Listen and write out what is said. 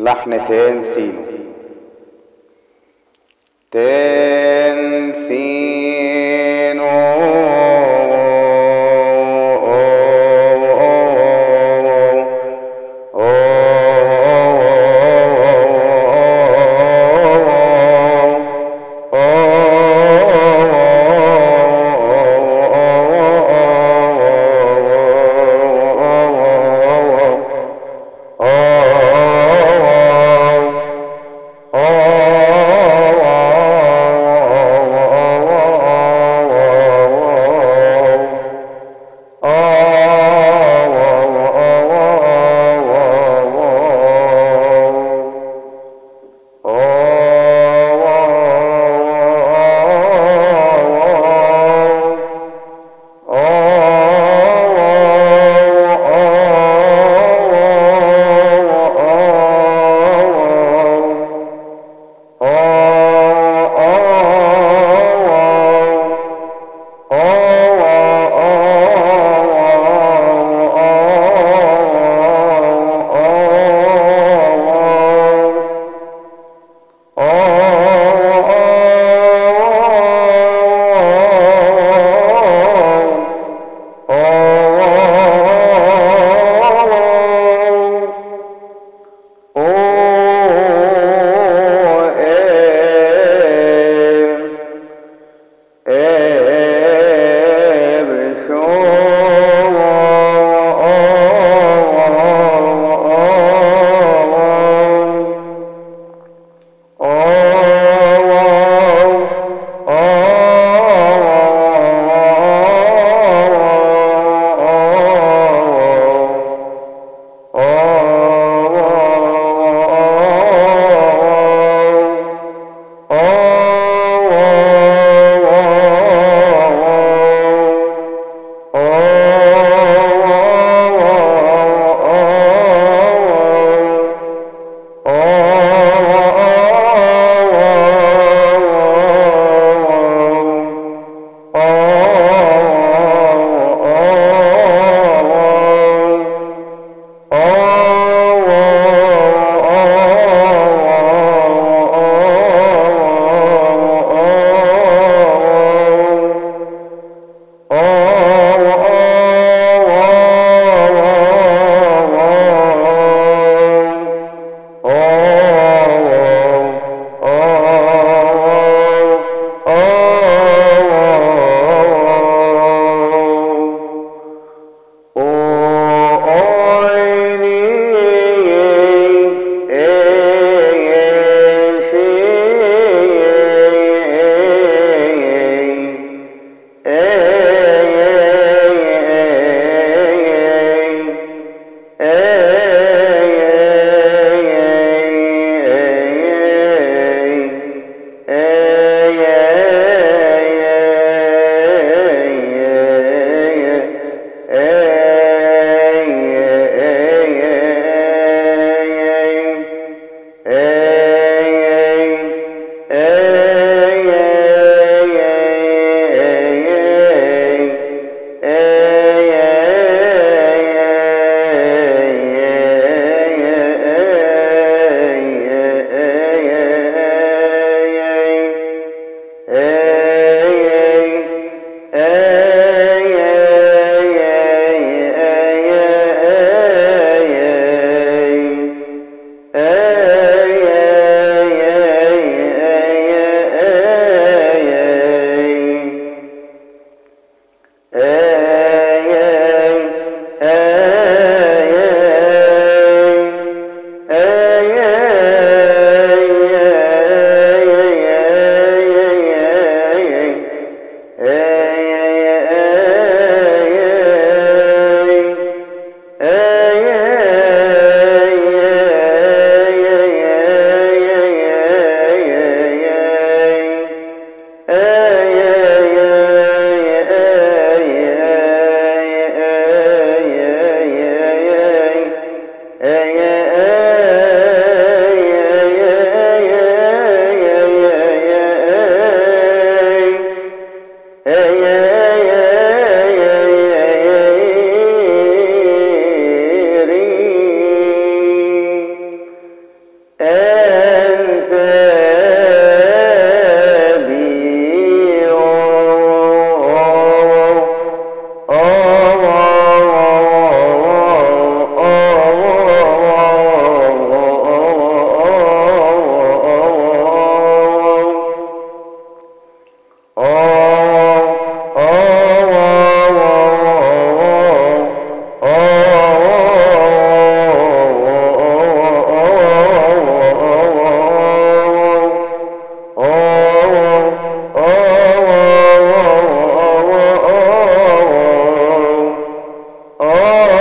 لحن تان سينو. تان É, Oh!